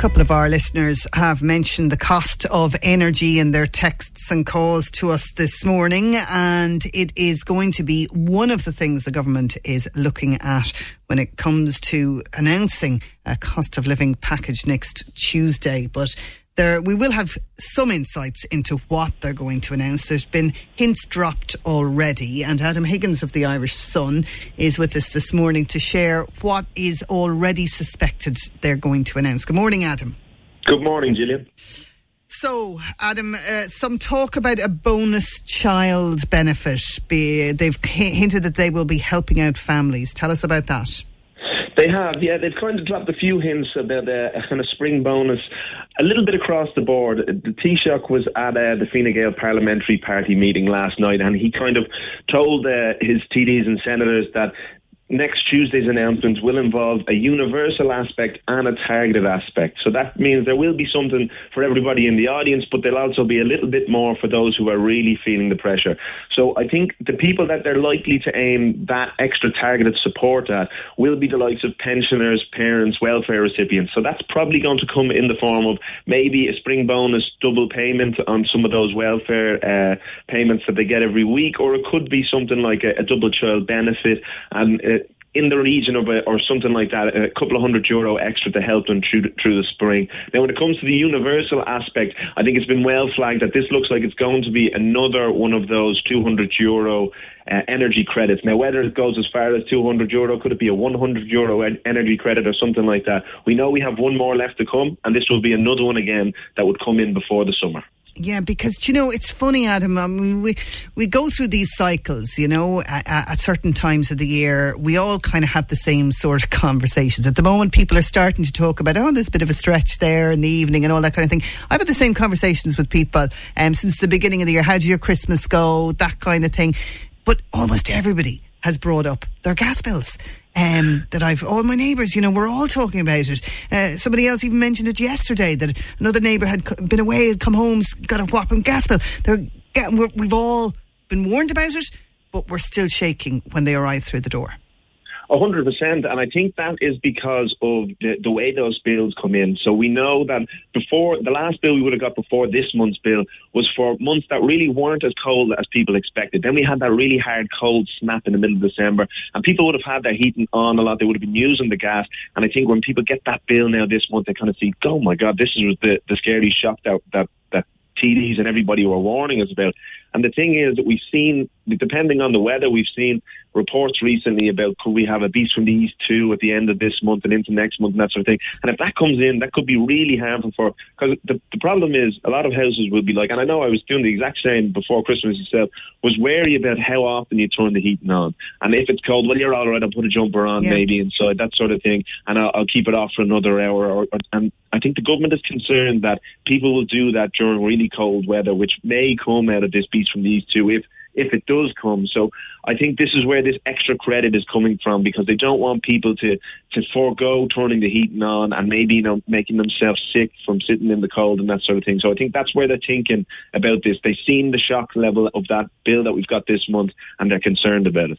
couple of our listeners have mentioned the cost of energy in their texts and calls to us this morning, and it is going to be one of the things the government is looking at when it comes to announcing a cost of living package next Tuesday. But there, we will have some insights into what they're going to announce. There's been hints dropped already, and Adam Higgins of the Irish Sun is with us this morning to share what is already suspected they're going to announce. Good morning, Adam. Good morning, Gillian. So, Adam, uh, some talk about a bonus child benefit. Be, they've hinted that they will be helping out families. Tell us about that. They have, yeah. They've kind of dropped a few hints about a, a kind of spring bonus, a little bit across the board. The Taoiseach was at uh, the Fine Gael Parliamentary Party meeting last night, and he kind of told uh, his TDs and senators that next Tuesday's announcement will involve a universal aspect and a targeted aspect. So that means there will be something for everybody in the audience, but there'll also be a little bit more for those who are really feeling the pressure. So I think the people that they're likely to aim that extra targeted support at will be the likes of pensioners, parents, welfare recipients. So that's probably going to come in the form of maybe a spring bonus double payment on some of those welfare uh, payments that they get every week, or it could be something like a, a double child benefit and uh, in the region of a, or something like that, a couple of hundred euro extra to help them through, through the spring. Now, when it comes to the universal aspect, I think it's been well flagged that this looks like it's going to be another one of those 200 euro uh, energy credits. Now, whether it goes as far as 200 euro, could it be a 100 euro energy credit or something like that? We know we have one more left to come, and this will be another one again that would come in before the summer. Yeah, because you know it's funny, Adam. I mean, we we go through these cycles. You know, at, at, certain times of the year, we all kind of have the same sort of conversations. At the moment, people are starting to talk about, oh, there's a bit of a stretch there in the evening and all that kind of thing. I've had the same conversations with people um, since the beginning of the year. How did your Christmas go? That kind of thing. But almost everybody has brought up their gas bills um, that I've all my neighbours, you know, we're all talking about it. Uh, somebody else even mentioned it yesterday that another neighbour had been away, had come home, got a whopping gas bill. They're getting, we've all been warned about it, but we're still shaking when they arrive through the door hundred percent, and I think that is because of the, the way those bills come in. So we know that before the last bill we would have got before this month's bill was for months that really weren't as cold as people expected. Then we had that really hard cold snap in the middle of December, and people would have had their heating on a lot. They would have been using the gas, and I think when people get that bill now this month, they kind of see, oh my god, this is the the scary shock that that that TDs and everybody were warning us about. And the thing is that we've seen, depending on the weather, we've seen reports recently about could we have a beast from the east too at the end of this month and into next month and that sort of thing. And if that comes in, that could be really harmful for because the, the problem is a lot of houses will be like, and I know I was doing the exact same before Christmas itself, was wary about how often you turn the heating on. And if it's cold, well, you're all right. I'll put a jumper on yeah. maybe inside that sort of thing, and I'll, I'll keep it off for another hour. Or, or, and I think the government is concerned that people will do that during really cold weather, which may come out of this beast from the east too. If if it does come. So I think this is where this extra credit is coming from because they don't want people to to forego turning the heating on and maybe you know making themselves sick from sitting in the cold and that sort of thing. So I think that's where they're thinking about this. They've seen the shock level of that bill that we've got this month and they're concerned about it.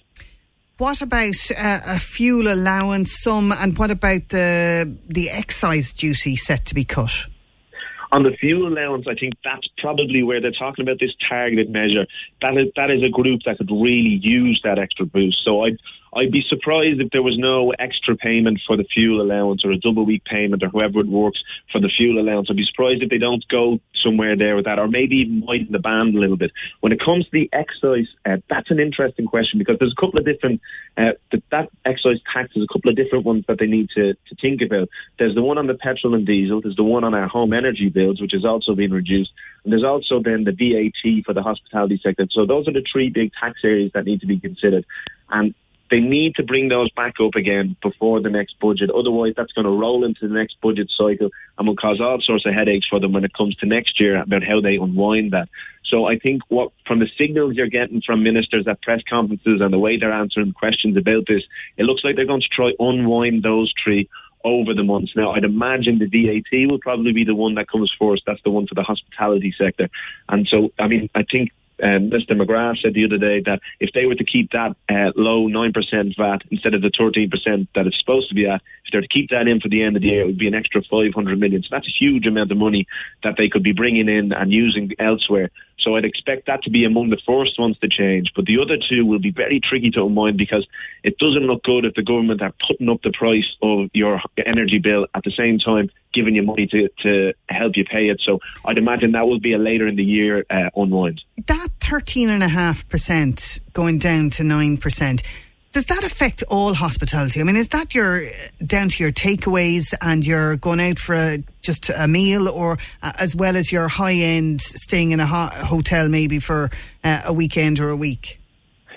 What about uh, a fuel allowance sum, and what about the the excise duty set to be cut? On the fuel allowance, I think that's probably where they're talking about this targeted measure. That is, that is a group that could really use that extra boost. So I'd, I'd be surprised if there was no extra payment for the fuel allowance or a double week payment or whoever it works for the fuel allowance. I'd be surprised if they don't go somewhere there with that or maybe even widen the band a little bit. When it comes to the excise, uh, that's an interesting question because there's a couple of different, uh, that, excise tax is a couple of different ones that they need to, to think about. There's the one on the petrol and diesel, there's the one on our home energy bills, which has also been reduced. And there's also then the VAT for the hospitality sector. So those are the three big tax areas that need to be considered. And they need to bring those back up again before the next budget. Otherwise, that's going to roll into the next budget cycle and will cause all sorts of headaches for them when it comes to next year about how they unwind that. So I think what from the signals you're getting from ministers at press conferences and the way they're answering questions about this, it looks like they're going to try unwind those three over the months. Now, I'd imagine the VAT will probably be the one that comes first. That's the one for the hospitality sector. And so, I mean, I think um, Mr. McGrath said the other day that if they were to keep that uh, low 9% VAT instead of the 13% that it's supposed to be at, if they're to keep that in for the end of the year, it would be an extra 500 million. So that's a huge amount of money that they could be bringing in and using elsewhere. So I'd expect that to be among the first ones to change. But the other two will be very tricky to unwind because it doesn't look good if the government are putting up the price of your energy bill at the same time giving you money to, to help you pay it. So I'd imagine that will be a later in the year uh, unwind. That 13.5% going down to 9%. Does that affect all hospitality? I mean, is that your down to your takeaways and you're going out for a, just a meal, or uh, as well as your high end staying in a ho- hotel maybe for uh, a weekend or a week?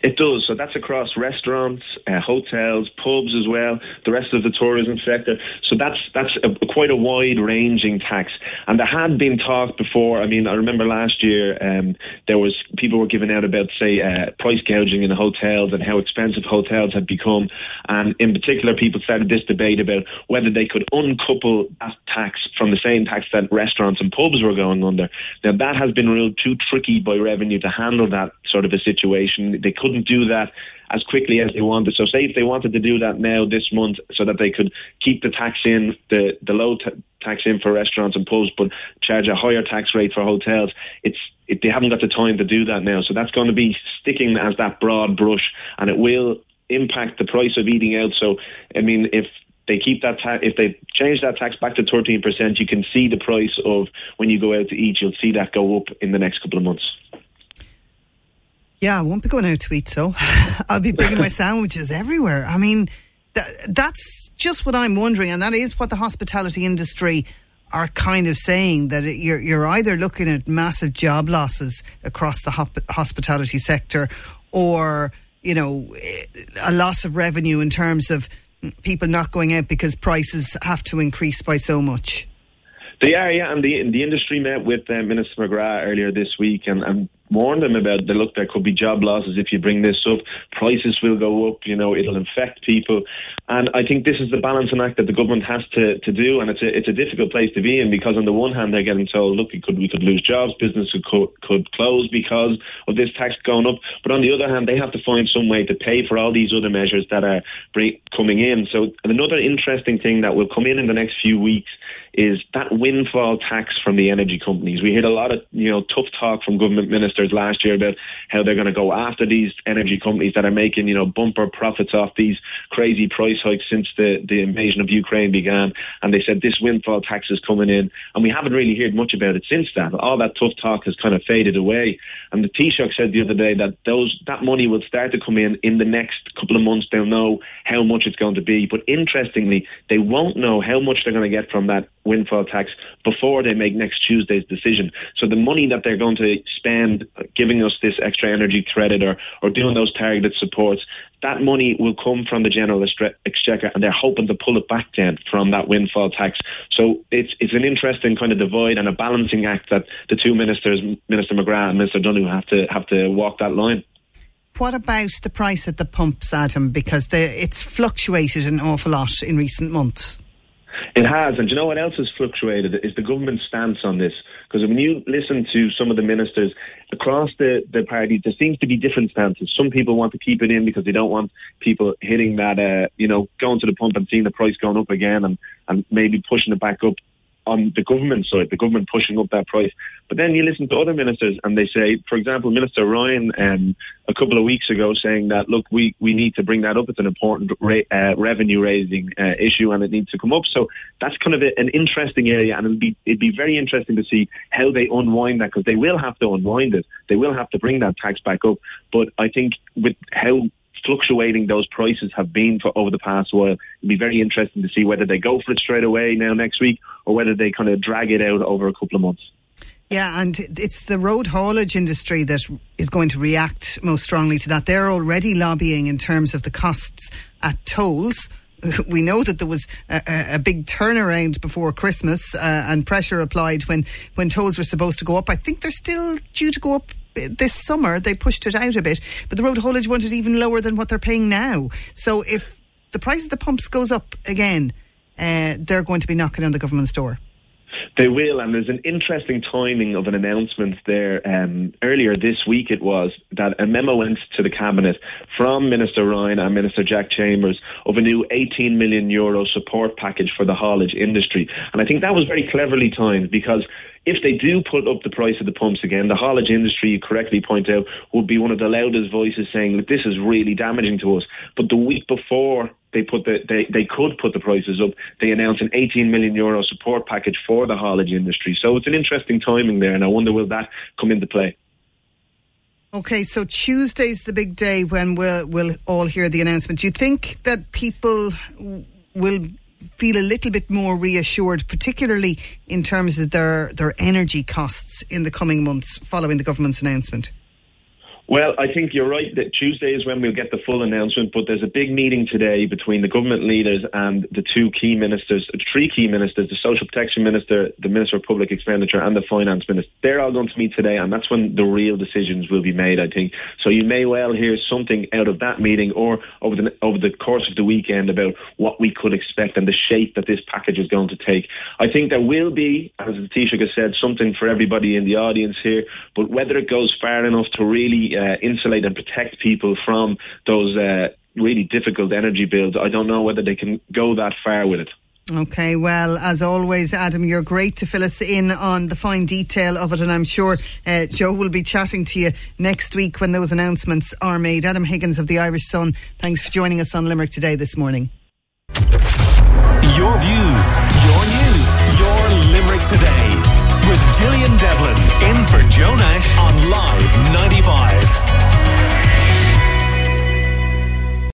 It does. So that's across restaurants, uh, hotels, pubs as well, the rest of the tourism sector. So that's that's a, quite a wide ranging tax. And there had been talk before. I mean, I remember last year um, there was people were giving out about say uh, price gouging in hotels and how expensive hotels had become. And in particular, people started this debate about whether they could uncouple that tax from the same tax that restaurants and pubs were going under. Now that has been ruled too tricky by revenue to handle that sort of a situation. They couldn't do that as quickly as they wanted. So, say if they wanted to do that now this month, so that they could keep the tax in the the low t- tax in for restaurants and pubs, but charge a higher tax rate for hotels. It's it, they haven't got the time to do that now. So that's going to be sticking as that broad brush, and it will impact the price of eating out. So, I mean, if they keep that tax, if they change that tax back to 13%, you can see the price of when you go out to eat, you'll see that go up in the next couple of months. Yeah, I won't be going out to eat, so I'll be bringing my sandwiches everywhere. I mean, th- that's just what I'm wondering, and that is what the hospitality industry are kind of saying that you're, you're either looking at massive job losses across the hop- hospitality sector or, you know, a loss of revenue in terms of people not going out because prices have to increase by so much. They are, yeah, and the the industry met with uh, Minister McGrath earlier this week and, and warned them about the look there could be job losses if you bring this up. Prices will go up, you know, it'll infect people, and I think this is the balancing act that the government has to, to do, and it's a it's a difficult place to be in because on the one hand they're getting told, look, could we could lose jobs, business could could close because of this tax going up, but on the other hand they have to find some way to pay for all these other measures that are coming in. So another interesting thing that will come in in the next few weeks is that windfall tax from the energy companies. We heard a lot of you know tough talk from government ministers last year about how they're going to go after these energy companies that are making you know bumper profits off these crazy price hikes since the the invasion of Ukraine began. And they said this windfall tax is coming in, and we haven't really heard much about it since that. All that tough talk has kind of faded away. And the Taoiseach said the other day that those that money will start to come in in the next couple of months. They'll know how much it's going to be, but interestingly, they won't know how much they're going to get from that windfall tax before they make next Tuesday's decision. So the money that they're going to spend giving us this extra energy credit or, or doing those targeted supports, that money will come from the general exchequer and they're hoping to pull it back then from that windfall tax. So it's it's an interesting kind of divide and a balancing act that the two ministers, Minister McGrath and Minister Donohoe, have to have to walk that line. What about the price at the pumps, Adam? Because the, it's fluctuated an awful lot in recent months. It has, and you know what else has fluctuated is the government's stance on this. Because when you listen to some of the ministers across the, the party, there seems to be different stances. Some people want to keep it in because they don't want people hitting that, uh, you know, going to the pump and seeing the price going up again and, and maybe pushing it back up on the government side, the government pushing up that price. But then you listen to other ministers and they say, for example, Minister Ryan um, a couple of weeks ago saying that, look, we, we need to bring that up. It's an important ra- uh, revenue raising uh, issue and it needs to come up. So that's kind of a, an interesting area and it'd be, it'd be very interesting to see how they unwind that because they will have to unwind it. They will have to bring that tax back up. But I think with how fluctuating those prices have been for over the past while. It'll be very interesting to see whether they go for it straight away now next week or whether they kind of drag it out over a couple of months. Yeah, and it's the road haulage industry that is going to react most strongly to that. They're already lobbying in terms of the costs at tolls. We know that there was a, a big turnaround before Christmas uh, and pressure applied when, when tolls were supposed to go up. I think they're still due to go up this summer they pushed it out a bit, but the road haulage wanted even lower than what they're paying now. So if the price of the pumps goes up again, uh, they're going to be knocking on the government's door. They will, and there's an interesting timing of an announcement there. Um, earlier this week, it was that a memo went to the cabinet from Minister Ryan and Minister Jack Chambers of a new 18 million euro support package for the haulage industry, and I think that was very cleverly timed because if they do put up the price of the pumps again, the haulage industry, you correctly point out, would be one of the loudest voices saying that this is really damaging to us. But the week before they put the they, they could put the prices up, they announced an 18 million euro support package for the haulage industry. So it's an interesting timing there, and I wonder will that come into play. Okay, so Tuesday's the big day when we'll, we'll all hear the announcement. Do you think that people will feel a little bit more reassured, particularly in terms of their, their energy costs in the coming months following the government's announcement? Well, I think you're right that Tuesday is when we'll get the full announcement, but there's a big meeting today between the government leaders and the two key ministers, three key ministers, the Social Protection Minister, the Minister of Public Expenditure, and the Finance Minister. They're all going to meet today, and that's when the real decisions will be made, I think. So you may well hear something out of that meeting or over the, over the course of the weekend about what we could expect and the shape that this package is going to take. I think there will be, as the Taoiseach has said, something for everybody in the audience here, but whether it goes far enough to really uh, insulate and protect people from those uh, really difficult energy bills. I don't know whether they can go that far with it. Okay, well, as always, Adam, you're great to fill us in on the fine detail of it, and I'm sure uh, Joe will be chatting to you next week when those announcements are made. Adam Higgins of the Irish Sun, thanks for joining us on Limerick today this morning. Your views, your news, your Limerick today with Gillian Devlin in for Joe Nash on Live 95.